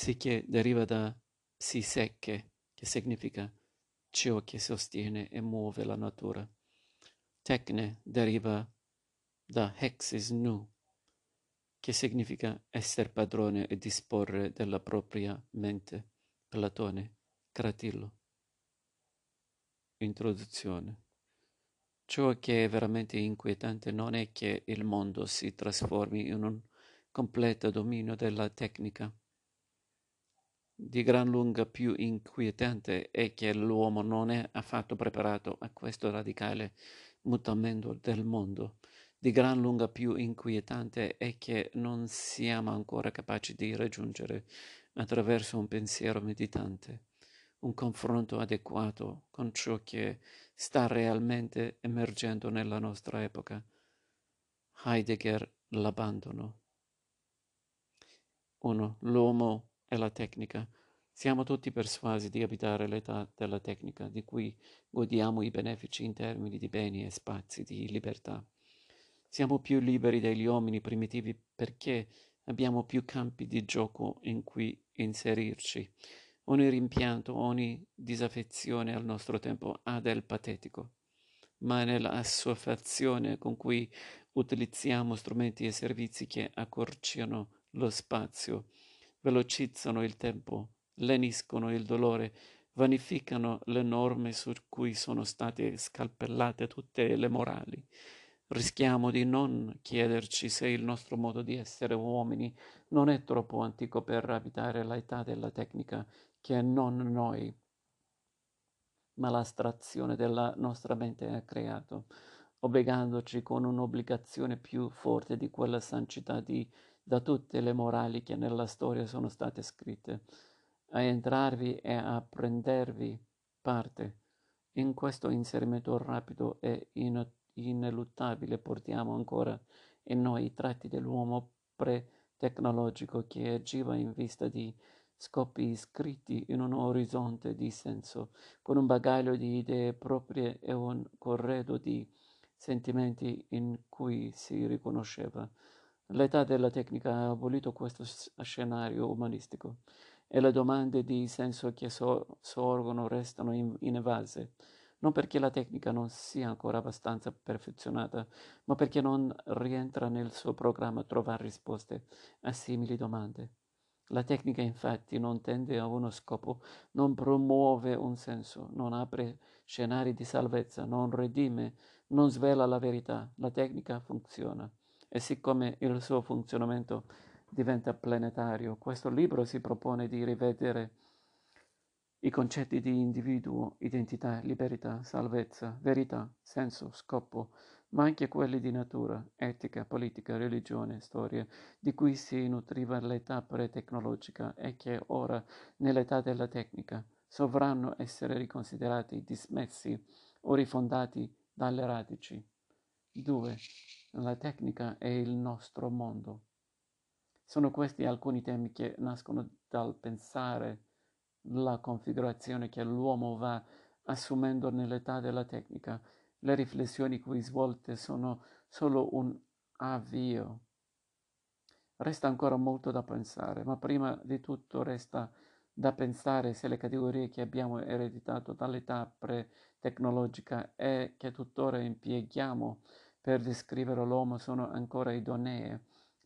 Psiche deriva da psiseche, che significa ciò che sostiene e muove la natura. Tecne deriva da hexis nu, che significa essere padrone e disporre della propria mente. Platone, Cratillo. Introduzione. Ciò che è veramente inquietante non è che il mondo si trasformi in un completo dominio della tecnica. Di gran lunga più inquietante è che l'uomo non è affatto preparato a questo radicale mutamento del mondo. Di gran lunga più inquietante è che non siamo ancora capaci di raggiungere, attraverso un pensiero meditante, un confronto adeguato con ciò che sta realmente emergendo nella nostra epoca. Heidegger l'abbandono. 1. L'uomo e la tecnica. Siamo tutti persuasi di abitare l'età della tecnica, di cui godiamo i benefici in termini di beni e spazi di libertà. Siamo più liberi degli uomini primitivi perché abbiamo più campi di gioco in cui inserirci Ogni rimpianto, ogni disaffezione al nostro tempo ha del patetico, ma nell'assuefazione con cui utilizziamo strumenti e servizi che accorciano lo spazio, velocizzano il tempo, leniscono il dolore, vanificano le norme su cui sono state scalpellate tutte le morali. Rischiamo di non chiederci se il nostro modo di essere uomini non è troppo antico per abitare l'età della tecnica che non noi, ma l'astrazione della nostra mente ha creato, obbligandoci con un'obbligazione più forte di quella sancità di, da tutte le morali che nella storia sono state scritte, a entrarvi e a prendervi parte. In questo inserimento rapido e ineluttabile portiamo ancora in noi i tratti dell'uomo pre-tecnologico che agiva in vista di scoppi scritti in un orizzonte di senso, con un bagaglio di idee proprie e un corredo di sentimenti in cui si riconosceva. L'età della tecnica ha abolito questo scenario umanistico e le domande di senso che so- sorgono restano in- inevase, non perché la tecnica non sia ancora abbastanza perfezionata, ma perché non rientra nel suo programma trovare risposte a simili domande. La tecnica infatti non tende a uno scopo, non promuove un senso, non apre scenari di salvezza, non redime, non svela la verità. La tecnica funziona e siccome il suo funzionamento diventa planetario, questo libro si propone di rivedere i concetti di individuo, identità, libertà, salvezza, verità, senso, scopo, ma anche quelli di natura, etica, politica, religione, storia, di cui si nutriva l'età pre-tecnologica e che ora, nell'età della tecnica, sovranno essere riconsiderati, dismessi o rifondati dalle radici. 2. La tecnica è il nostro mondo. Sono questi alcuni temi che nascono dal pensare la configurazione che l'uomo va assumendo nell'età della tecnica le riflessioni qui svolte sono solo un avvio. Resta ancora molto da pensare, ma prima di tutto resta da pensare se le categorie che abbiamo ereditato dall'età pre-tecnologica e che tuttora impieghiamo per descrivere l'uomo sono ancora idonee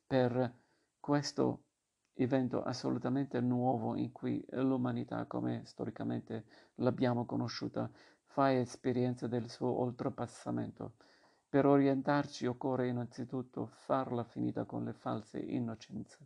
per questo evento assolutamente nuovo in cui l'umanità, come storicamente l'abbiamo conosciuta, fai esperienza del suo oltrepassamento. Per orientarci occorre innanzitutto farla finita con le false innocenze,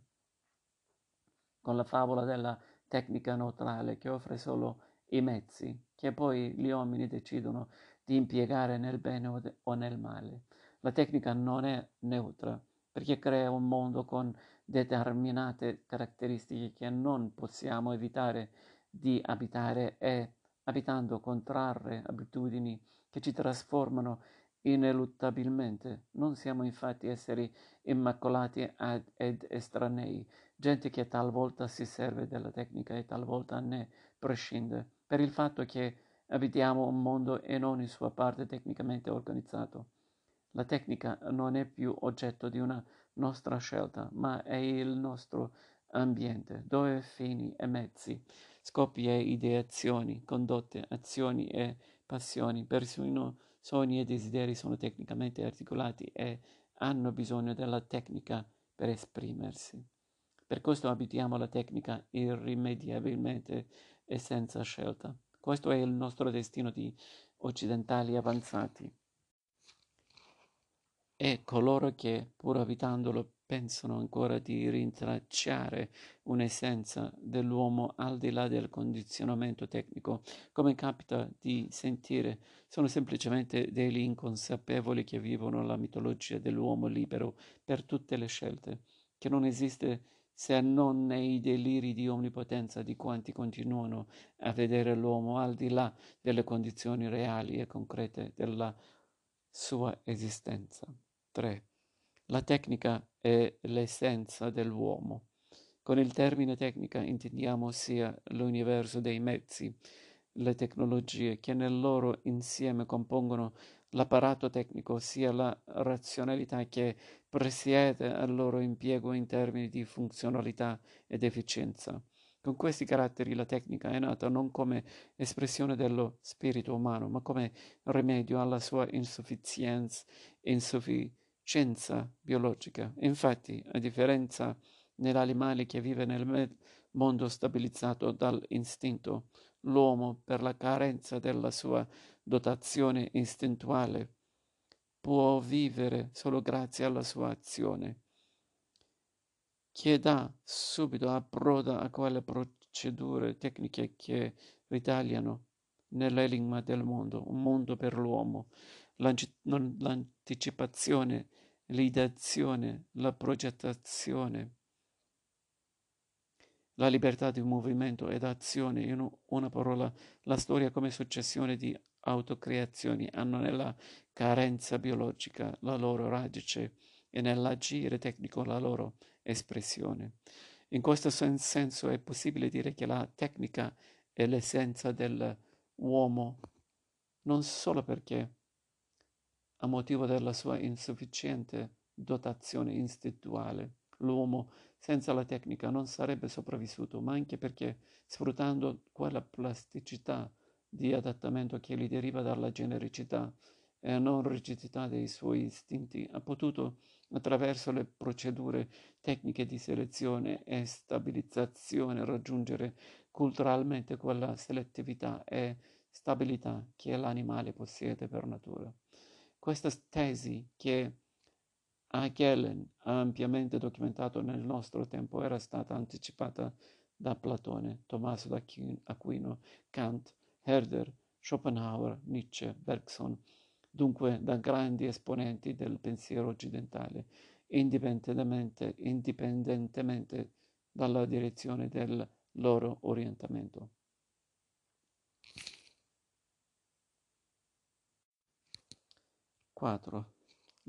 con la favola della tecnica neutrale che offre solo i mezzi, che poi gli uomini decidono di impiegare nel bene o nel male. La tecnica non è neutra, perché crea un mondo con determinate caratteristiche che non possiamo evitare di abitare e abitando contrarre abitudini che ci trasformano ineluttabilmente. Non siamo infatti esseri immacolati ed estranei, gente che talvolta si serve della tecnica e talvolta ne prescinde, per il fatto che abitiamo un mondo in ogni sua parte tecnicamente organizzato. La tecnica non è più oggetto di una nostra scelta, ma è il nostro ambiente, dove fini e mezzi, scopi e ideazioni, condotte, azioni e passioni, persino sogni e desideri sono tecnicamente articolati e hanno bisogno della tecnica per esprimersi. Per questo abitiamo la tecnica irrimediabilmente e senza scelta. Questo è il nostro destino di occidentali avanzati. E coloro che, pur abitandolo, pensano ancora di rintracciare un'essenza dell'uomo al di là del condizionamento tecnico, come capita di sentire, sono semplicemente degli inconsapevoli che vivono la mitologia dell'uomo libero per tutte le scelte, che non esiste se non nei deliri di onnipotenza di quanti continuano a vedere l'uomo al di là delle condizioni reali e concrete della sua esistenza. 3. La tecnica è l'essenza dell'uomo. Con il termine tecnica intendiamo sia l'universo dei mezzi, le tecnologie che nel loro insieme compongono l'apparato tecnico, sia la razionalità che presiede al loro impiego in termini di funzionalità ed efficienza. Con questi caratteri la tecnica è nata non come espressione dello spirito umano, ma come rimedio alla sua insufficienza, insufficienza biologica. Infatti, a differenza nell'animale che vive nel mondo stabilizzato dall'istinto, l'uomo, per la carenza della sua dotazione istintuale, può vivere solo grazie alla sua azione, che dà subito approda a quelle procedure tecniche che ritagliano nell'enigma del mondo, un mondo per l'uomo, l'anticipazione l'ideazione, la progettazione, la libertà di movimento ed azione, in una parola, la storia come successione di autocreazioni hanno nella carenza biologica la loro radice e nell'agire tecnico la loro espressione. In questo senso è possibile dire che la tecnica è l'essenza dell'uomo, non solo perché a motivo della sua insufficiente dotazione istintuale. L'uomo senza la tecnica non sarebbe sopravvissuto, ma anche perché, sfruttando quella plasticità di adattamento che gli deriva dalla genericità e non rigidità dei suoi istinti, ha potuto, attraverso le procedure tecniche di selezione e stabilizzazione, raggiungere culturalmente quella selettività e stabilità che l'animale possiede per natura. Questa tesi che Hegel ha ampiamente documentato nel nostro tempo era stata anticipata da Platone, Tommaso d'Aquino, Kant, Herder, Schopenhauer, Nietzsche, Bergson, dunque da grandi esponenti del pensiero occidentale, indipendentemente, indipendentemente dalla direzione del loro orientamento. 4.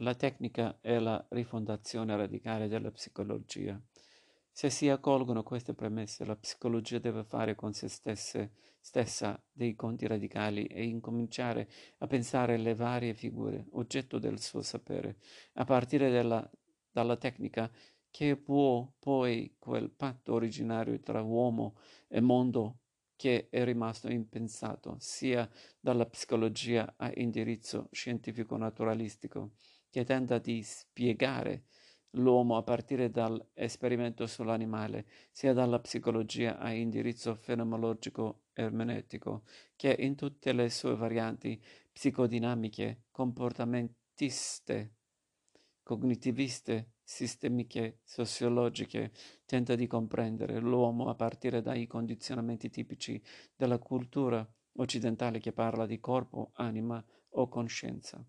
La tecnica è la rifondazione radicale della psicologia. Se si accolgono queste premesse, la psicologia deve fare con se stesse, stessa dei conti radicali e incominciare a pensare alle varie figure, oggetto del suo sapere, a partire dalla, dalla tecnica che può poi quel patto originario tra uomo e mondo che è rimasto impensato sia dalla psicologia a indirizzo scientifico-naturalistico, che tenta di spiegare l'uomo a partire dall'esperimento sull'animale, sia dalla psicologia a indirizzo fenomenologico ermenetico, che in tutte le sue varianti psicodinamiche, comportamentiste, cognitiviste, sistemiche sociologiche tenta di comprendere l'uomo a partire dai condizionamenti tipici della cultura occidentale che parla di corpo, anima o coscienza.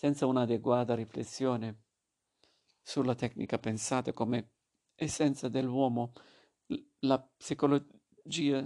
Senza un'adeguata riflessione sulla tecnica pensata come essenza dell'uomo, la psicologia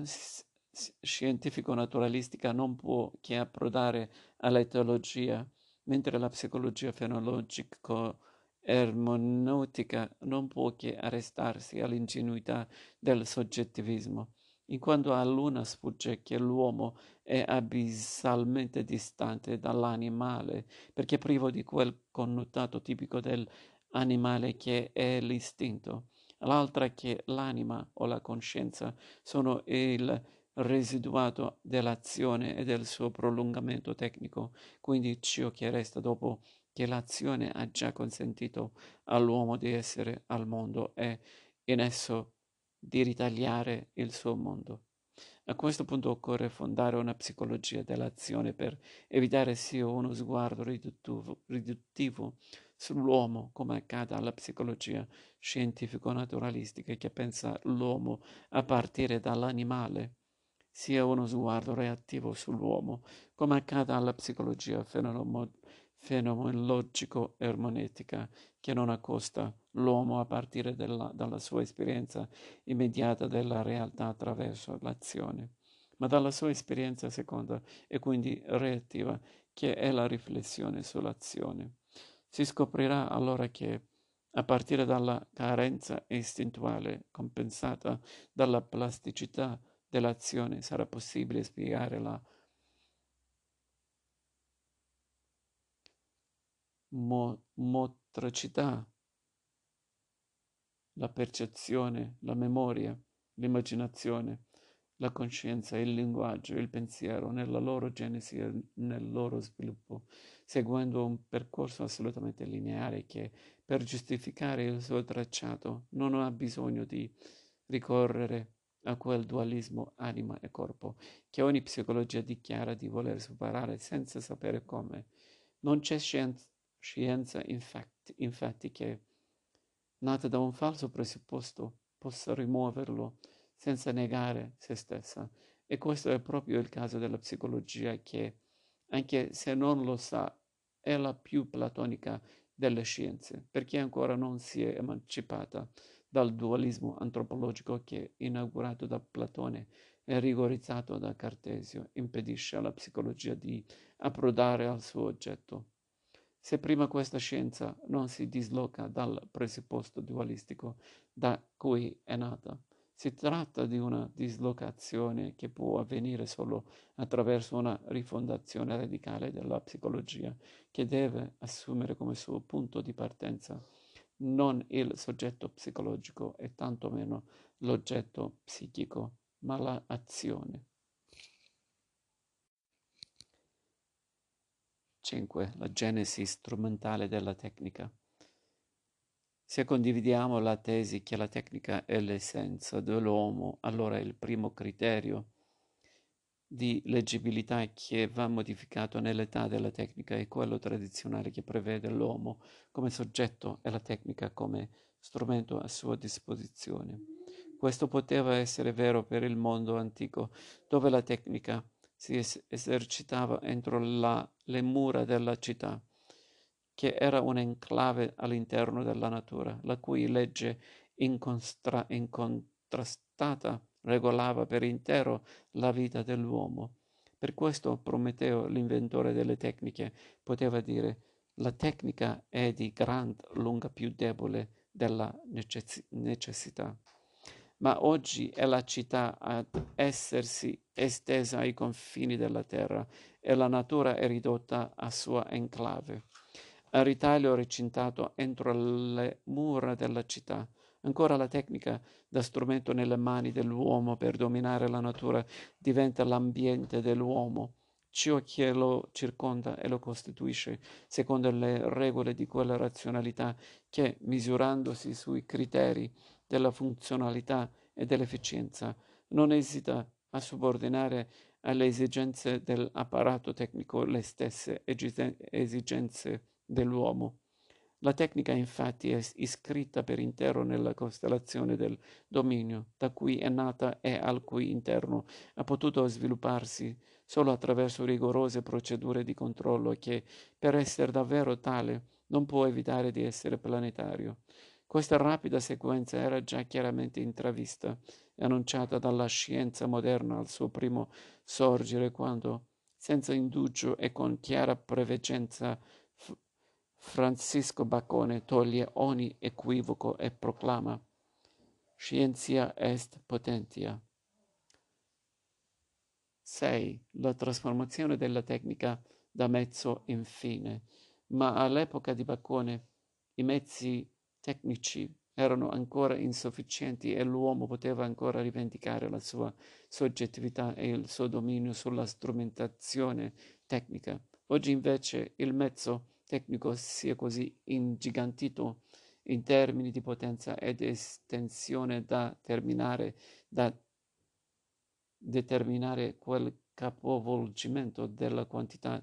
scientifico-naturalistica non può che approdare alla teologia mentre la psicologia fenologico-ermeneutica non può che arrestarsi all'ingenuità del soggettivismo, in quanto a luna sfugge che l'uomo è abissalmente distante dall'animale, perché privo di quel connotato tipico del animale che è l'istinto, l'altra che l'anima o la coscienza sono il residuato dell'azione e del suo prolungamento tecnico, quindi ciò che resta dopo che l'azione ha già consentito all'uomo di essere al mondo e in esso di ritagliare il suo mondo. A questo punto occorre fondare una psicologia dell'azione per evitare sia uno sguardo riduttivo, riduttivo sull'uomo, come accade alla psicologia scientifico-naturalistica che pensa l'uomo a partire dall'animale, sia uno sguardo reattivo sull'uomo, come accade alla psicologia fenomenologico-ermonetica che non accosta l'uomo a partire della, dalla sua esperienza immediata della realtà attraverso l'azione, ma dalla sua esperienza seconda e quindi reattiva, che è la riflessione sull'azione. Si scoprirà allora che, a partire dalla carenza istintuale compensata dalla plasticità dell'azione, sarà possibile spiegare la mo- motricità la percezione, la memoria, l'immaginazione, la coscienza, il linguaggio, il pensiero nella loro genesi e nel loro sviluppo, seguendo un percorso assolutamente lineare che per giustificare il suo tracciato non ha bisogno di ricorrere a quel dualismo anima e corpo che ogni psicologia dichiara di voler superare senza sapere come. Non c'è scienza, scienza infatti, infatti che nata da un falso presupposto, possa rimuoverlo senza negare se stessa. E questo è proprio il caso della psicologia che, anche se non lo sa, è la più platonica delle scienze, perché ancora non si è emancipata dal dualismo antropologico che, inaugurato da Platone e rigorizzato da Cartesio, impedisce alla psicologia di approdare al suo oggetto. Se prima questa scienza non si disloca dal presupposto dualistico da cui è nata, si tratta di una dislocazione che può avvenire solo attraverso una rifondazione radicale della psicologia, che deve assumere come suo punto di partenza non il soggetto psicologico e tantomeno l'oggetto psichico, ma l'azione. 5. La genesi strumentale della tecnica. Se condividiamo la tesi che la tecnica è l'essenza dell'uomo, allora il primo criterio di leggibilità che va modificato nell'età della tecnica è quello tradizionale che prevede l'uomo come soggetto e la tecnica come strumento a sua disposizione. Questo poteva essere vero per il mondo antico, dove la tecnica si es- esercitava entro la, le mura della città, che era un'enclave all'interno della natura, la cui legge inconstra- incontrastata regolava per intero la vita dell'uomo. Per questo Prometeo, l'inventore delle tecniche, poteva dire la tecnica è di gran lunga più debole della necess- necessità ma oggi è la città ad essersi estesa ai confini della terra e la natura è ridotta a sua enclave. A ritaglio recintato entro le mura della città. Ancora la tecnica da strumento nelle mani dell'uomo per dominare la natura diventa l'ambiente dell'uomo, ciò che lo circonda e lo costituisce secondo le regole di quella razionalità che, misurandosi sui criteri della funzionalità e dell'efficienza, non esita a subordinare alle esigenze dell'apparato tecnico le stesse esigenze dell'uomo. La tecnica infatti è iscritta per intero nella costellazione del dominio, da cui è nata e al cui interno ha potuto svilupparsi solo attraverso rigorose procedure di controllo che, per essere davvero tale, non può evitare di essere planetario. Questa rapida sequenza era già chiaramente intravista e annunciata dalla scienza moderna al suo primo sorgere quando, senza indugio e con chiara preveggenza, F- Francisco Baccone toglie ogni equivoco e proclama Scientia est potentia. 6. La trasformazione della tecnica da mezzo in fine. Ma all'epoca di Baccone i mezzi tecnici erano ancora insufficienti e l'uomo poteva ancora rivendicare la sua soggettività e il suo dominio sulla strumentazione tecnica. Oggi invece il mezzo tecnico si è così ingigantito in termini di potenza ed estensione da, terminare, da determinare quel capovolgimento della quantità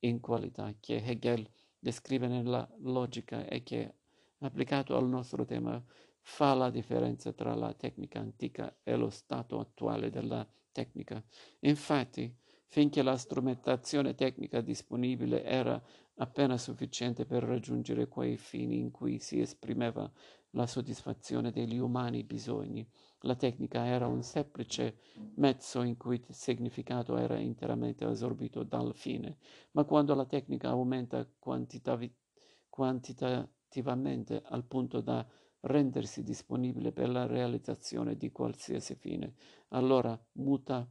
in qualità che Hegel descrive nella logica e che, applicato al nostro tema, fa la differenza tra la tecnica antica e lo stato attuale della tecnica. Infatti, finché la strumentazione tecnica disponibile era appena sufficiente per raggiungere quei fini in cui si esprimeva la soddisfazione degli umani bisogni, la tecnica era un semplice mezzo in cui il significato era interamente assorbito dal fine, ma quando la tecnica aumenta quantitavi- quantitativamente al punto da rendersi disponibile per la realizzazione di qualsiasi fine, allora muta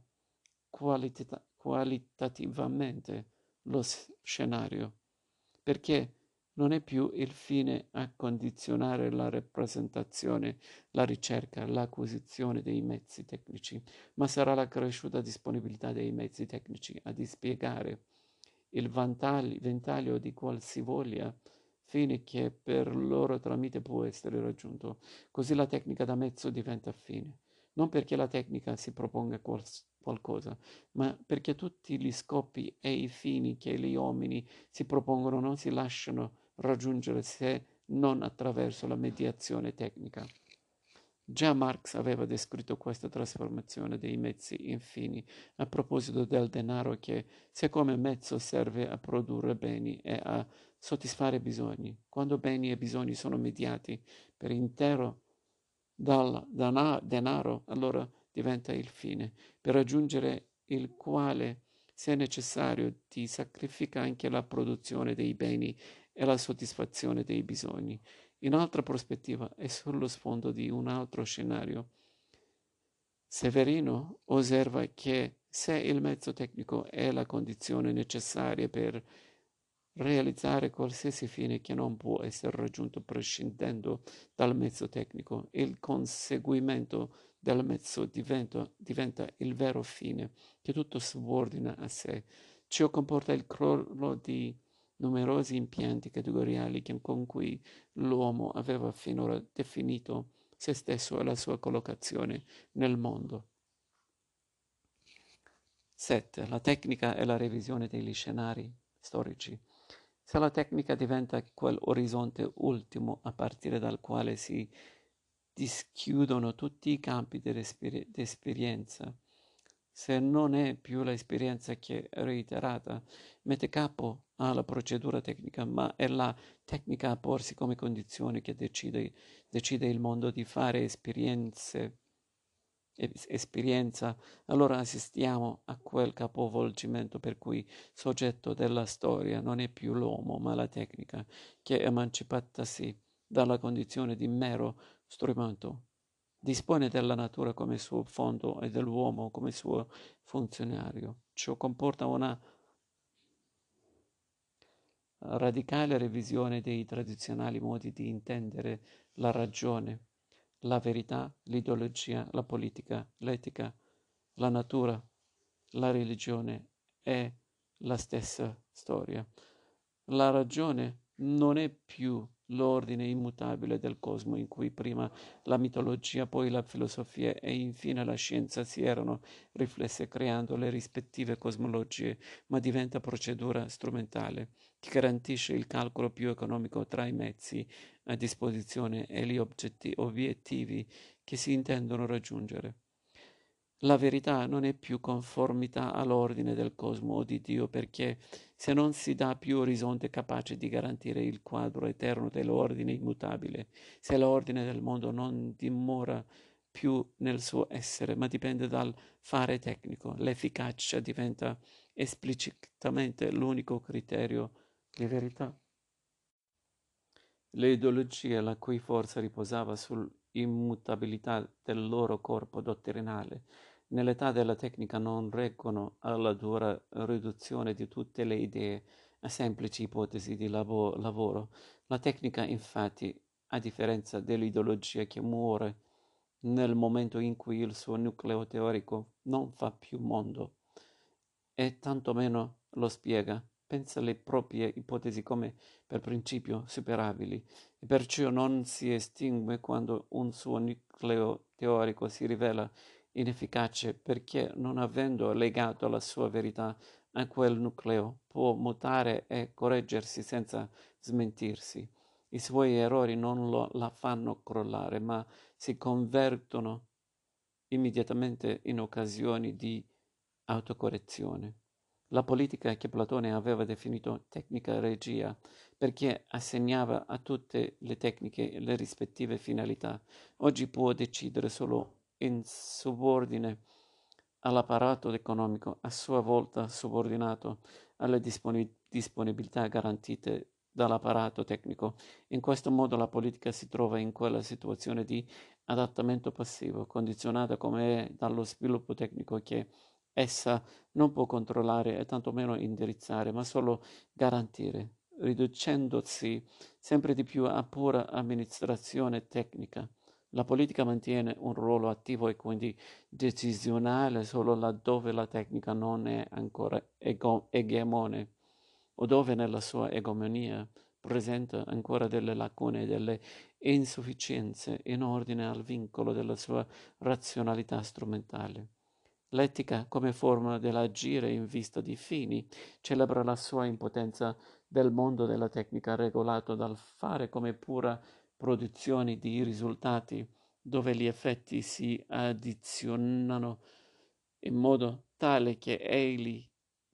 qualità- qualitativamente lo scenario, perché non è più il fine a condizionare la rappresentazione, la ricerca, l'acquisizione dei mezzi tecnici, ma sarà la cresciuta disponibilità dei mezzi tecnici a dispiegare il ventaglio di qualsivoglia fine che per loro tramite può essere raggiunto. Così la tecnica da mezzo diventa fine. Non perché la tecnica si proponga quals- qualcosa, ma perché tutti gli scopi e i fini che gli uomini si propongono non si lasciano raggiungere se non attraverso la mediazione tecnica. Già Marx aveva descritto questa trasformazione dei mezzi in fini a proposito del denaro che, se come mezzo serve a produrre beni e a soddisfare bisogni, quando beni e bisogni sono mediati per intero dal denaro, allora diventa il fine, per raggiungere il quale, se necessario, ti sacrifica anche la produzione dei beni e la soddisfazione dei bisogni. In altra prospettiva e sullo sfondo di un altro scenario, Severino osserva che se il mezzo tecnico è la condizione necessaria per realizzare qualsiasi fine che non può essere raggiunto prescindendo dal mezzo tecnico, il conseguimento del mezzo diventa, diventa il vero fine che tutto subordina a sé. Ciò comporta il crollo di numerosi impianti categoriali con cui l'uomo aveva finora definito se stesso e la sua collocazione nel mondo. 7. La tecnica e la revisione degli scenari storici. Se la tecnica diventa quell'orizzonte ultimo a partire dal quale si dischiudono tutti i campi di esperienza, se non è più l'esperienza che è reiterata, mette capo alla procedura tecnica, ma è la tecnica a porsi come condizione che decide, decide il mondo di fare esperienze, esperienza, allora assistiamo a quel capovolgimento per cui soggetto della storia non è più l'uomo, ma la tecnica, che emancipatasi dalla condizione di mero strumento dispone della natura come suo fondo e dell'uomo come suo funzionario. Ciò comporta una radicale revisione dei tradizionali modi di intendere la ragione, la verità, l'ideologia, la politica, l'etica, la natura, la religione e la stessa storia. La ragione non è più l'ordine immutabile del cosmo in cui prima la mitologia, poi la filosofia e infine la scienza si erano riflesse creando le rispettive cosmologie, ma diventa procedura strumentale che garantisce il calcolo più economico tra i mezzi a disposizione e gli obiettivi che si intendono raggiungere. La verità non è più conformità all'ordine del cosmo o di Dio perché se non si dà più orizzonte capace di garantire il quadro eterno dell'ordine immutabile, se l'ordine del mondo non dimora più nel suo essere, ma dipende dal fare tecnico, l'efficacia diventa esplicitamente l'unico criterio di verità. Le ideologie la cui forza riposava sul immutabilità del loro corpo dottrinale, nell'età della tecnica non reggono alla dura riduzione di tutte le idee a semplici ipotesi di lavo- lavoro, La tecnica, infatti, a differenza dell'ideologia che muore nel momento in cui il suo nucleo teorico non fa più mondo e tantomeno lo spiega, pensa le proprie ipotesi come per principio superabili perciò non si estingue quando un suo nucleo teorico si rivela inefficace perché non avendo legato la sua verità a quel nucleo può mutare e correggersi senza smentirsi. I suoi errori non lo, la fanno crollare, ma si convertono immediatamente in occasioni di autocorrezione. La politica che Platone aveva definito tecnica regia perché assegnava a tutte le tecniche le rispettive finalità, oggi può decidere solo in subordine all'apparato economico, a sua volta subordinato alle disponibilità garantite dall'apparato tecnico. In questo modo la politica si trova in quella situazione di adattamento passivo, condizionata come è dallo sviluppo tecnico che essa non può controllare e tantomeno indirizzare, ma solo garantire, riducendosi sempre di più a pura amministrazione tecnica. La politica mantiene un ruolo attivo e quindi decisionale solo laddove la tecnica non è ancora ego- egemone o dove nella sua egemonia presenta ancora delle lacune e delle insufficienze in ordine al vincolo della sua razionalità strumentale. L'etica, come forma dell'agire in vista di fini, celebra la sua impotenza del mondo della tecnica regolato dal fare come pura produzioni di risultati dove gli effetti si addizionano in modo tale che, egli,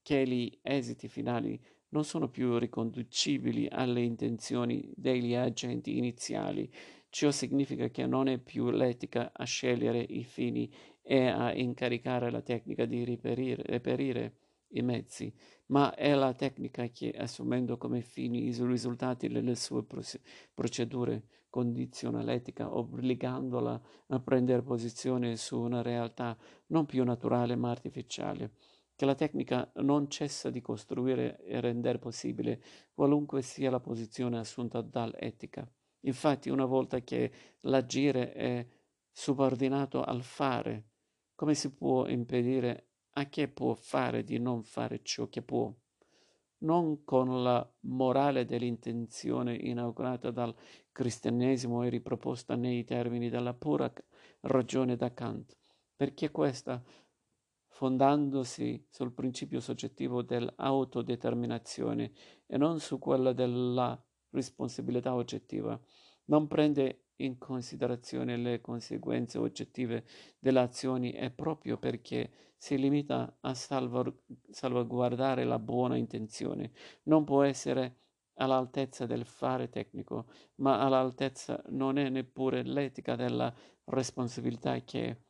che gli esiti finali non sono più riconducibili alle intenzioni degli agenti iniziali. Ciò significa che non è più l'etica a scegliere i fini e a incaricare la tecnica di reperire, reperire i mezzi, ma è la tecnica che, assumendo come fini i risultati delle sue procedure, condiziona l'etica, obbligandola a prendere posizione su una realtà non più naturale ma artificiale, che la tecnica non cessa di costruire e rendere possibile qualunque sia la posizione assunta dall'etica. Infatti, una volta che l'agire è subordinato al fare, come si può impedire a chi può fare di non fare ciò che può? Non con la morale dell'intenzione inaugurata dal cristianesimo e riproposta nei termini della pura ragione da Kant, perché questa, fondandosi sul principio soggettivo dell'autodeterminazione e non su quella della responsabilità oggettiva, non prende in considerazione le conseguenze oggettive delle azioni è proprio perché si limita a salvaguardare la buona intenzione. Non può essere all'altezza del fare tecnico, ma all'altezza non è neppure l'etica della responsabilità che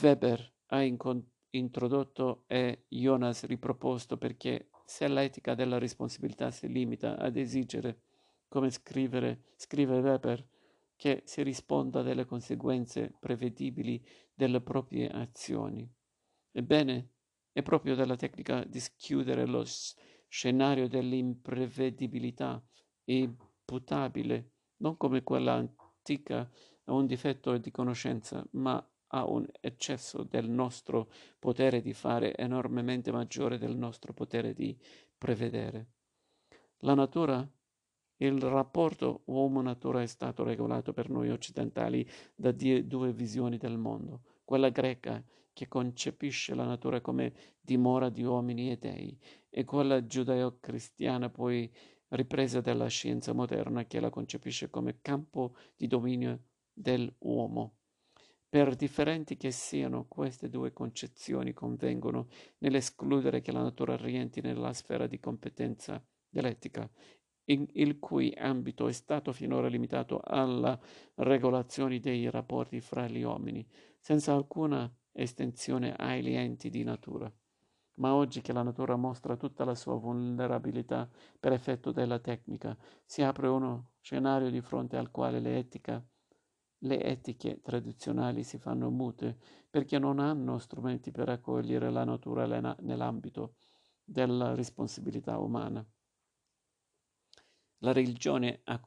Weber ha incont- introdotto e Jonas riproposto perché se l'etica della responsabilità si limita ad esigere come scrivere, scrive Weber, che si risponda delle conseguenze prevedibili delle proprie azioni. Ebbene, è proprio dalla tecnica di schiudere lo scenario dell'imprevedibilità imputabile, non come quella antica a un difetto di conoscenza, ma a un eccesso del nostro potere di fare enormemente maggiore del nostro potere di prevedere. La natura il rapporto uomo-natura è stato regolato per noi occidentali da due visioni del mondo, quella greca che concepisce la natura come dimora di uomini e dei, e quella giudeo-cristiana poi ripresa dalla scienza moderna che la concepisce come campo di dominio dell'uomo. Per differenti che siano, queste due concezioni convengono nell'escludere che la natura rientri nella sfera di competenza dell'etica in, il cui ambito è stato finora limitato alla regolazione dei rapporti fra gli uomini, senza alcuna estensione agli enti di natura. Ma oggi che la natura mostra tutta la sua vulnerabilità per effetto della tecnica, si apre uno scenario di fronte al quale le, le etiche tradizionali si fanno mute perché non hanno strumenti per accogliere la natura nell'ambito della responsabilità umana. La religione ha,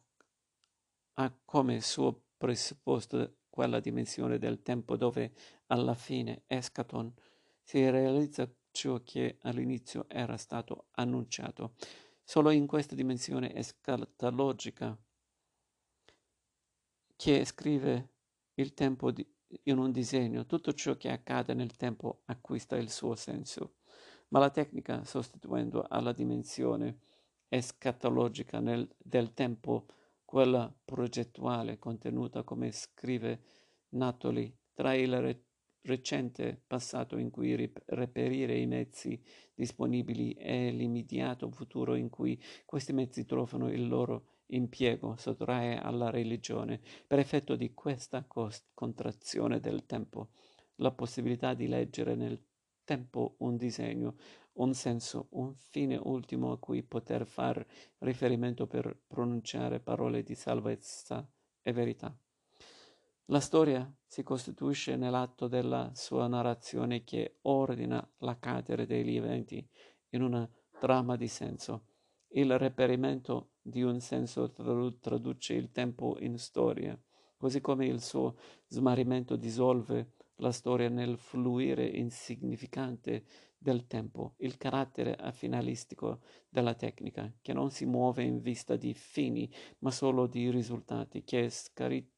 ha come suo presupposto quella dimensione del tempo dove alla fine escaton si realizza ciò che all'inizio era stato annunciato. Solo in questa dimensione escatologica che scrive il tempo di, in un disegno, tutto ciò che accade nel tempo acquista il suo senso. Ma la tecnica, sostituendo alla dimensione escatologica nel, del tempo quella progettuale contenuta, come scrive Natoli, tra il re- recente passato in cui rip- reperire i mezzi disponibili e l'immediato futuro in cui questi mezzi trovano il loro impiego, sottrae alla religione, per effetto di questa cost- contrazione del tempo, la possibilità di leggere nel tempo un disegno, un senso, un fine ultimo a cui poter far riferimento per pronunciare parole di salvezza e verità. La storia si costituisce nell'atto della sua narrazione che ordina la catere degli eventi in una trama di senso. Il reperimento di un senso traduce il tempo in storia, così come il suo smarrimento dissolve la storia nel fluire insignificante del tempo, il carattere finalistico della tecnica, che non si muove in vista di fini, ma solo di risultati, che scari-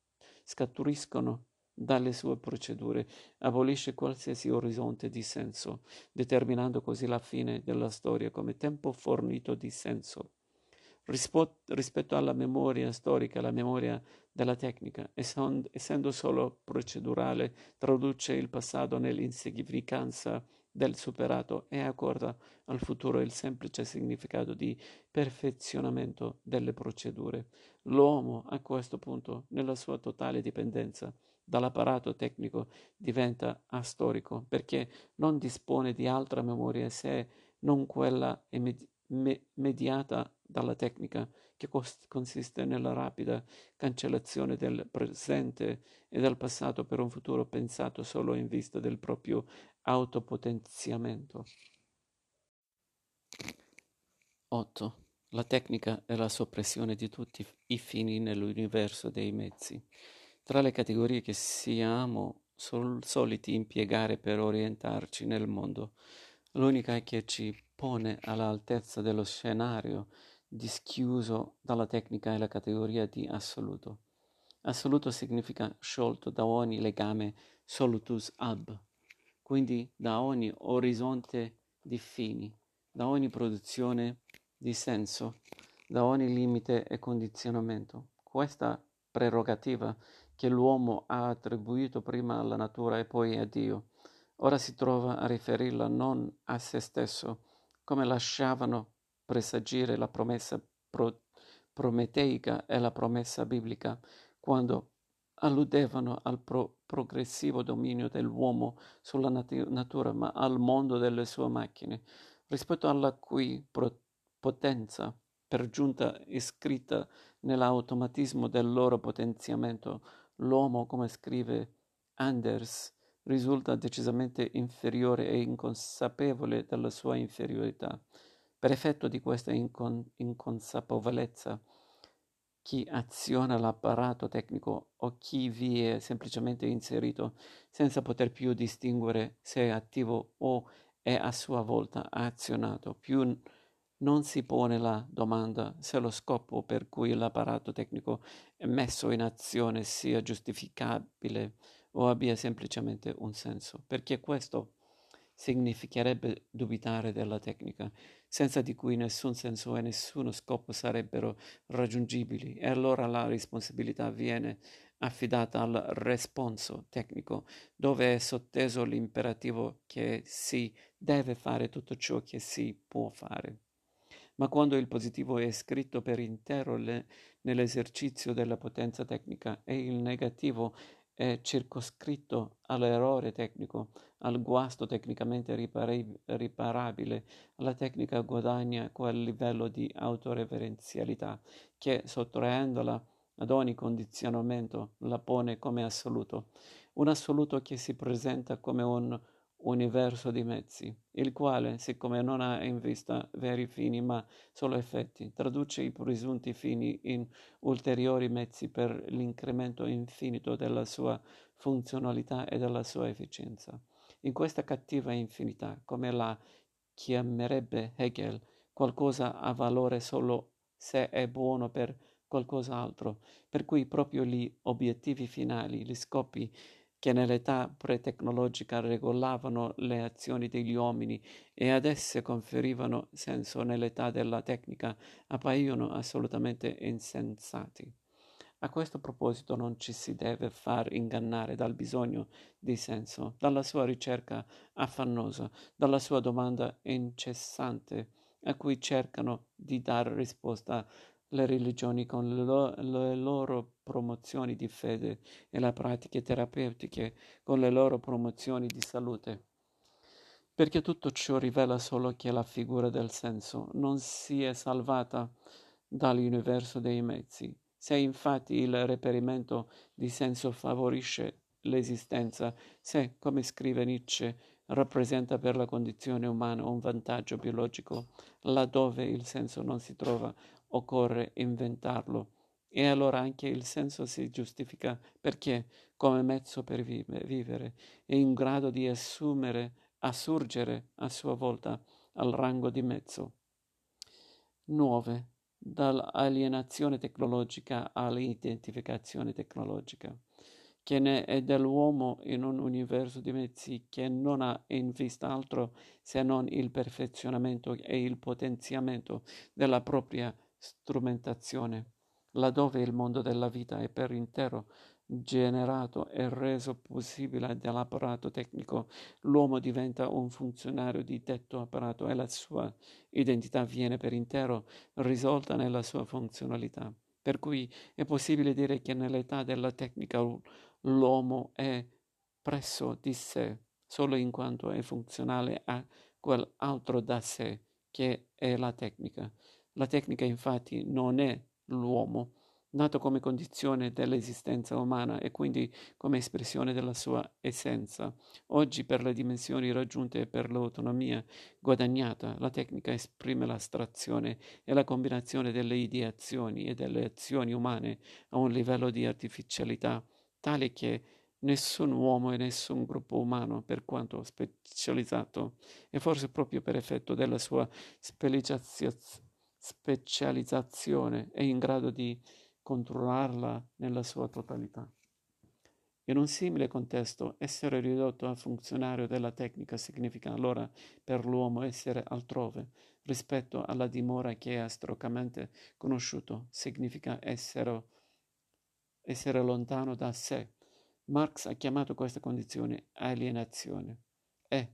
scaturiscono dalle sue procedure, abolisce qualsiasi orizzonte di senso, determinando così la fine della storia come tempo fornito di senso. rispetto alla memoria storica, la memoria della tecnica, essendo solo procedurale, traduce il passato nell'insignificanza del superato e accorda al futuro il semplice significato di perfezionamento delle procedure. L'uomo a questo punto, nella sua totale dipendenza dall'apparato tecnico, diventa astorico perché non dispone di altra memoria se non quella immedi- me- mediata dalla tecnica che cost- consiste nella rapida cancellazione del presente e del passato per un futuro pensato solo in vista del proprio autopotenziamento. 8. La tecnica è la soppressione di tutti i fini nell'universo dei mezzi. Tra le categorie che siamo sol- soliti impiegare per orientarci nel mondo, l'unica che ci pone all'altezza dello scenario dischiuso dalla tecnica è la categoria di assoluto. Assoluto significa sciolto da ogni legame solutus ab, quindi da ogni orizzonte di fini, da ogni produzione di senso, da ogni limite e condizionamento. Questa prerogativa che l'uomo ha attribuito prima alla natura e poi a Dio, ora si trova a riferirla non a se stesso, come lasciavano presagire la promessa pro- prometeica e la promessa biblica, quando alludevano al pro- progressivo dominio dell'uomo sulla nat- natura, ma al mondo delle sue macchine, rispetto alla cui pro- potenza per giunta iscritta nell'automatismo del loro potenziamento, l'uomo, come scrive Anders, risulta decisamente inferiore e inconsapevole della sua inferiorità. Per effetto di questa incon- inconsapevolezza, chi aziona l'apparato tecnico o chi vi è semplicemente inserito senza poter più distinguere se è attivo o è a sua volta azionato, più non si pone la domanda se lo scopo per cui l'apparato tecnico è messo in azione sia giustificabile o abbia semplicemente un senso, perché questo significherebbe dubitare della tecnica, senza di cui nessun senso e nessuno scopo sarebbero raggiungibili, e allora la responsabilità viene affidata al responso tecnico, dove è sotteso l'imperativo che si deve fare tutto ciò che si può fare. Ma quando il positivo è scritto per intero le, nell'esercizio della potenza tecnica e il negativo è circoscritto all'errore tecnico, al guasto tecnicamente riparabile, la tecnica guadagna quel livello di autoreferenzialità che, sottraendola ad ogni condizionamento, la pone come assoluto, un assoluto che si presenta come un universo di mezzi, il quale, siccome non ha in vista veri fini ma solo effetti, traduce i presunti fini in ulteriori mezzi per l'incremento infinito della sua funzionalità e della sua efficienza. In questa cattiva infinità, come la chiamerebbe Hegel, qualcosa ha valore solo se è buono per qualcos'altro, per cui proprio gli obiettivi finali, gli scopi che nell'età pre-tecnologica regolavano le azioni degli uomini e ad esse conferivano senso nell'età della tecnica, appaiono assolutamente insensati. A questo proposito non ci si deve far ingannare dal bisogno di senso, dalla sua ricerca affannosa, dalla sua domanda incessante a cui cercano di dare risposta le religioni con le, lo- le, loro promozioni di fede e le pratiche terapeutiche con le loro promozioni di salute. Perché tutto ciò rivela solo che la figura del senso non si è salvata dall'universo dei mezzi. Se infatti il reperimento di senso favorisce l'esistenza, se, come scrive Nietzsche, rappresenta per la condizione umana un vantaggio biologico, laddove il senso non si trova occorre inventarlo. E allora anche il senso si giustifica perché, come mezzo per vivere, è in grado di assumere, assurgere a sua volta al rango di mezzo. 9. Dall'alienazione tecnologica all'identificazione tecnologica, che ne è dell'uomo in un universo di mezzi che non ha in vista altro se non il perfezionamento e il potenziamento della propria strumentazione, laddove il mondo della vita è per intero generato e reso possibile dall'apparato tecnico, l'uomo diventa un funzionario di detto apparato e la sua identità viene per intero risolta nella sua funzionalità. Per cui è possibile dire che nell'età della tecnica l'uomo è presso di sé solo in quanto è funzionale a quell'altro da sé che è la tecnica. La tecnica infatti non è l'uomo, nato come condizione dell'esistenza umana e quindi come espressione della sua essenza. Oggi per le dimensioni raggiunte e per l'autonomia guadagnata, la tecnica esprime l'astrazione e la combinazione delle ideazioni e delle azioni umane a un livello di artificialità tale che nessun uomo e nessun gruppo umano, per quanto specializzato, e forse proprio per effetto della sua specializzazione, specializzazione è in grado di controllarla nella sua totalità. In un simile contesto, essere ridotto a funzionario della tecnica significa allora per l'uomo essere altrove rispetto alla dimora che è astrocamente conosciuto, significa essere, essere lontano da sé. Marx ha chiamato questa condizione alienazione e,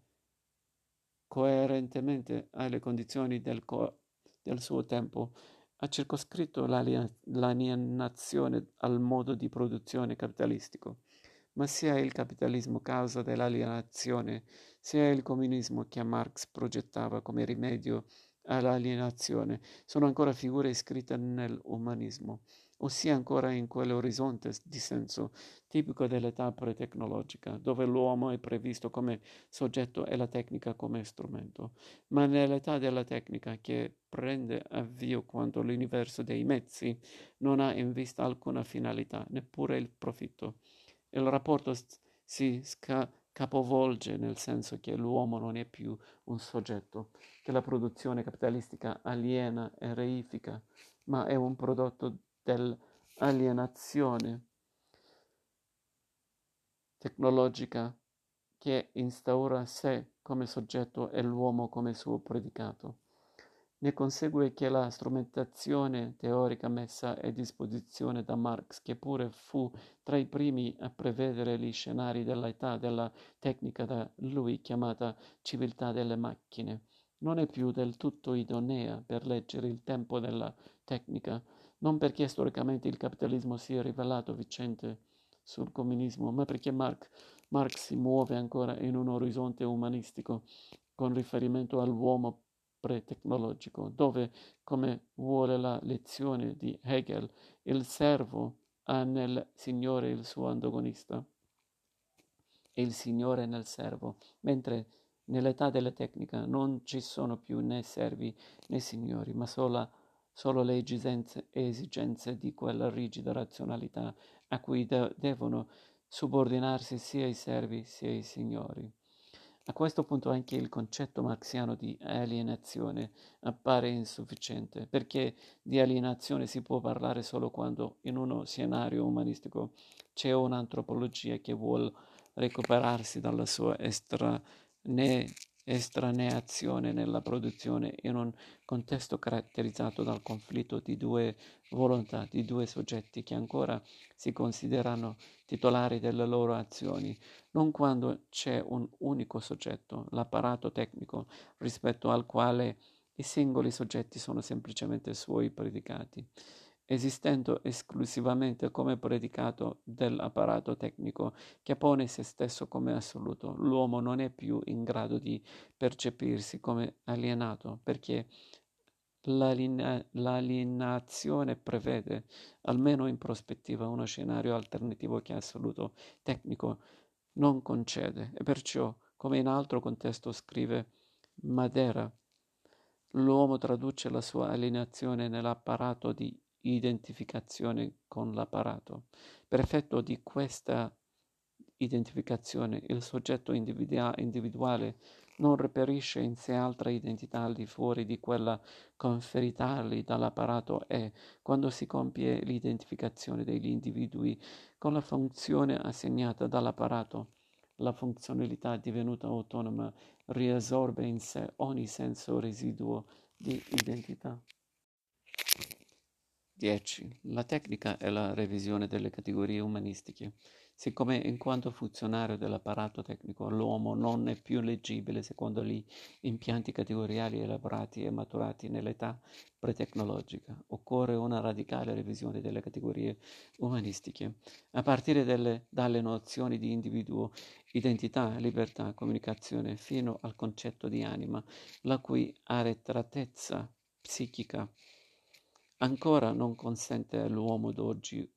coerentemente alle condizioni del co- del suo tempo, ha circoscritto l'alienazione al modo di produzione capitalistico. Ma sia il capitalismo causa dell'alienazione, sia il comunismo che Marx progettava come rimedio all'alienazione, sono ancora figure iscritte nell'umanismo ossia ancora in quell'orizzonte di senso tipico dell'età pre-tecnologica, dove l'uomo è previsto come soggetto e la tecnica come strumento, ma nell'età della tecnica che prende avvio quando l'universo dei mezzi non ha in vista alcuna finalità, neppure il profitto. Il rapporto si sca- capovolge nel senso che l'uomo non è più un soggetto, che la produzione capitalistica aliena e reifica, ma è un prodotto dell'alienazione tecnologica che instaura sé come soggetto e l'uomo come suo predicato. Ne consegue che la strumentazione teorica messa a disposizione da Marx, che pure fu tra i primi a prevedere gli scenari dell'età della tecnica da lui chiamata civiltà delle macchine, non è più del tutto idonea per leggere il tempo della tecnica, non perché storicamente il capitalismo sia rivelato vincente sul comunismo, ma perché Marx, Marx si muove ancora in un orizzonte umanistico con riferimento all'uomo pre-tecnologico, dove, come vuole la lezione di Hegel, il servo ha nel Signore il suo antagonista. e il Signore nel servo, mentre nell'età della tecnica non ci sono più né servi né signori, ma solo, solo le esigenze, esigenze, di quella rigida razionalità a cui de- devono subordinarsi sia i servi sia i signori. A questo punto anche il concetto marxiano di alienazione appare insufficiente, perché di alienazione si può parlare solo quando in uno scenario umanistico c'è un'antropologia che vuole recuperarsi dalla sua estra, ne, estraneazione nella produzione in un contesto caratterizzato dal conflitto di due volontà, di due soggetti che ancora si considerano titolari delle loro azioni, non quando c'è un unico soggetto, l'apparato tecnico, rispetto al quale i singoli soggetti sono semplicemente suoi predicati esistendo esclusivamente come predicato dell'apparato tecnico che pone se stesso come assoluto. L'uomo non è più in grado di percepirsi come alienato perché l'alienazione prevede, almeno in prospettiva, uno scenario alternativo che assoluto tecnico non concede e perciò, come in altro contesto scrive Madera, l'uomo traduce la sua alienazione nell'apparato di identificazione con l'apparato. Per effetto di questa identificazione, il soggetto individuale non reperisce in sé altra identità al di fuori di quella conferitagli dall'apparato e, quando si compie l'identificazione degli individui con la funzione assegnata dall'apparato, la funzionalità divenuta autonoma riassorbe in sé ogni senso residuo di identità. 10. La tecnica è la revisione delle categorie umanistiche. Siccome in quanto funzionario dell'apparato tecnico l'uomo non è più leggibile secondo gli impianti categoriali elaborati e maturati nell'età pretecnologica, occorre una radicale revisione delle categorie umanistiche, a partire delle, dalle nozioni di individuo, identità, libertà, comunicazione, fino al concetto di anima, la cui arretratezza psichica ancora non consente all'uomo d'oggi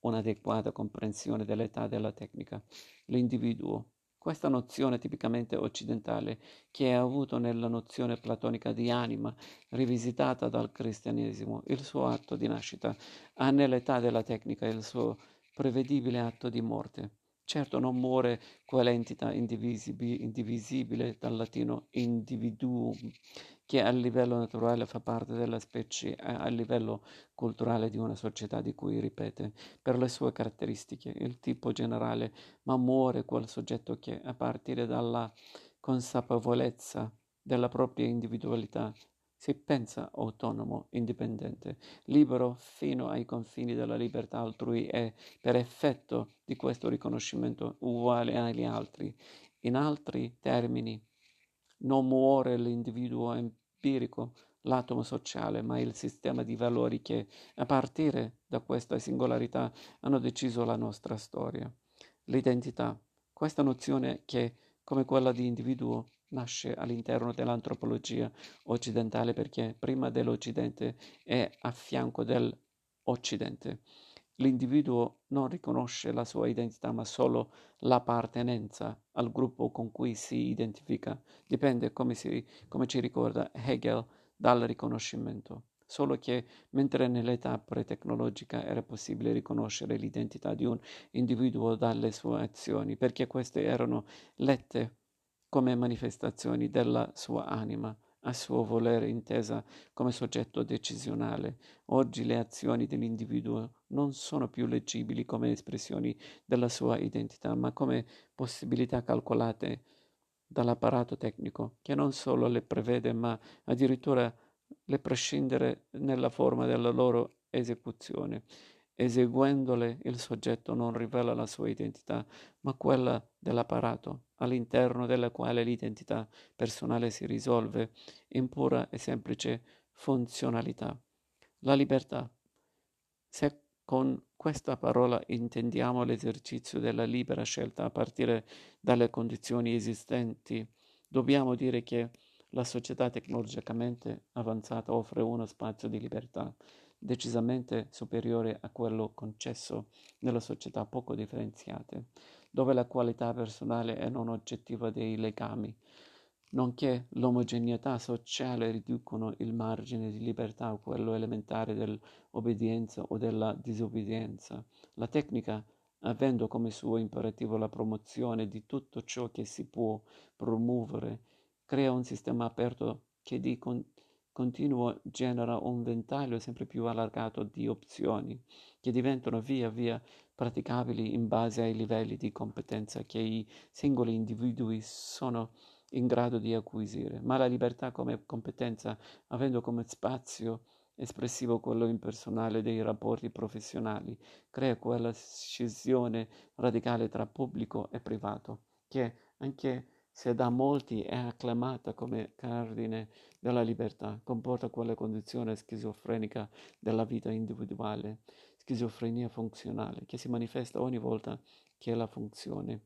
un'adeguata comprensione dell'età della tecnica, l'individuo. Questa nozione tipicamente occidentale, che ha avuto nella nozione platonica di anima, rivisitata dal cristianesimo, il suo atto di nascita, ha nell'età della tecnica il suo prevedibile atto di morte. Certo non muore quell'entità indivisibile, indivisibile dal latino individuum, che a livello naturale fa parte della specie a livello culturale di una società di cui ripete per le sue caratteristiche il tipo generale, ma muore quel soggetto che a partire dalla consapevolezza della propria individualità si pensa autonomo, indipendente, libero fino ai confini della libertà altrui e, per effetto di questo riconoscimento, uguale agli altri. In altri termini, non muore l'individuo empirico, l'atomo sociale, ma il sistema di valori che, a partire da questa singolarità, hanno deciso la nostra storia. L'identità, questa nozione che, come quella di individuo, nasce all'interno dell'antropologia occidentale perché prima dell'Occidente è a fianco dell'Occidente. L'individuo non riconosce la sua identità, ma solo l'appartenenza al gruppo con cui si identifica. Dipende, come, si, come ci ricorda Hegel, dal riconoscimento. Solo che mentre nell'età pre-tecnologica era possibile riconoscere l'identità di un individuo dalle sue azioni, perché queste erano lette come manifestazioni della sua anima, a suo volere intesa come soggetto decisionale. Oggi le azioni dell'individuo non sono più leggibili come espressioni della sua identità, ma come possibilità calcolate dall'apparato tecnico, che non solo le prevede, ma addirittura le prescindere nella forma della loro esecuzione. Eseguendole il soggetto non rivela la sua identità, ma quella dell'apparato, all'interno della quale l'identità personale si risolve in pura e semplice funzionalità. La libertà. Se con questa parola intendiamo l'esercizio della libera scelta a partire dalle condizioni esistenti, dobbiamo dire che la società tecnologicamente avanzata offre uno spazio di libertà decisamente superiore a quello concesso nelle società poco differenziate, dove la qualità personale è non oggettiva dei legami, nonché l'omogeneità sociale riducono il margine di libertà a quello elementare dell'obbedienza o della disobbedienza. La tecnica, avendo come suo imperativo la promozione di tutto ciò che si può promuovere, crea un sistema aperto che di con- continuo genera un ventaglio sempre più allargato di opzioni che diventano via via praticabili in base ai livelli di competenza che i singoli individui sono in grado di acquisire, ma la libertà come competenza, avendo come spazio espressivo quello impersonale dei rapporti professionali, crea quella scisione radicale tra pubblico e privato, che anche se da molti è acclamata come cardine della libertà, comporta quella condizione schizofrenica della vita individuale, schizofrenia funzionale, che si manifesta ogni volta che la funzione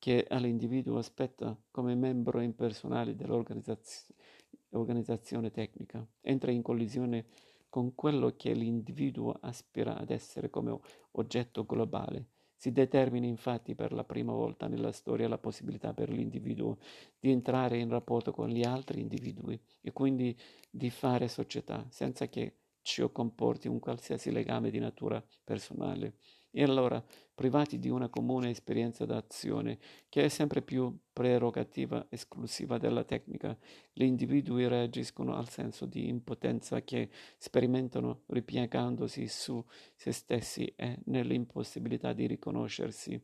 che all'individuo aspetta come membro impersonale dell'organizzazione tecnica, entra in collisione con quello che l'individuo aspira ad essere come oggetto globale. Si determina infatti per la prima volta nella storia la possibilità per l'individuo di entrare in rapporto con gli altri individui e quindi di fare società, senza che ciò comporti un qualsiasi legame di natura personale. E allora, privati di una comune esperienza d'azione, che è sempre più prerogativa esclusiva della tecnica, gli individui reagiscono al senso di impotenza che sperimentano ripiegandosi su se stessi e nell'impossibilità di riconoscersi.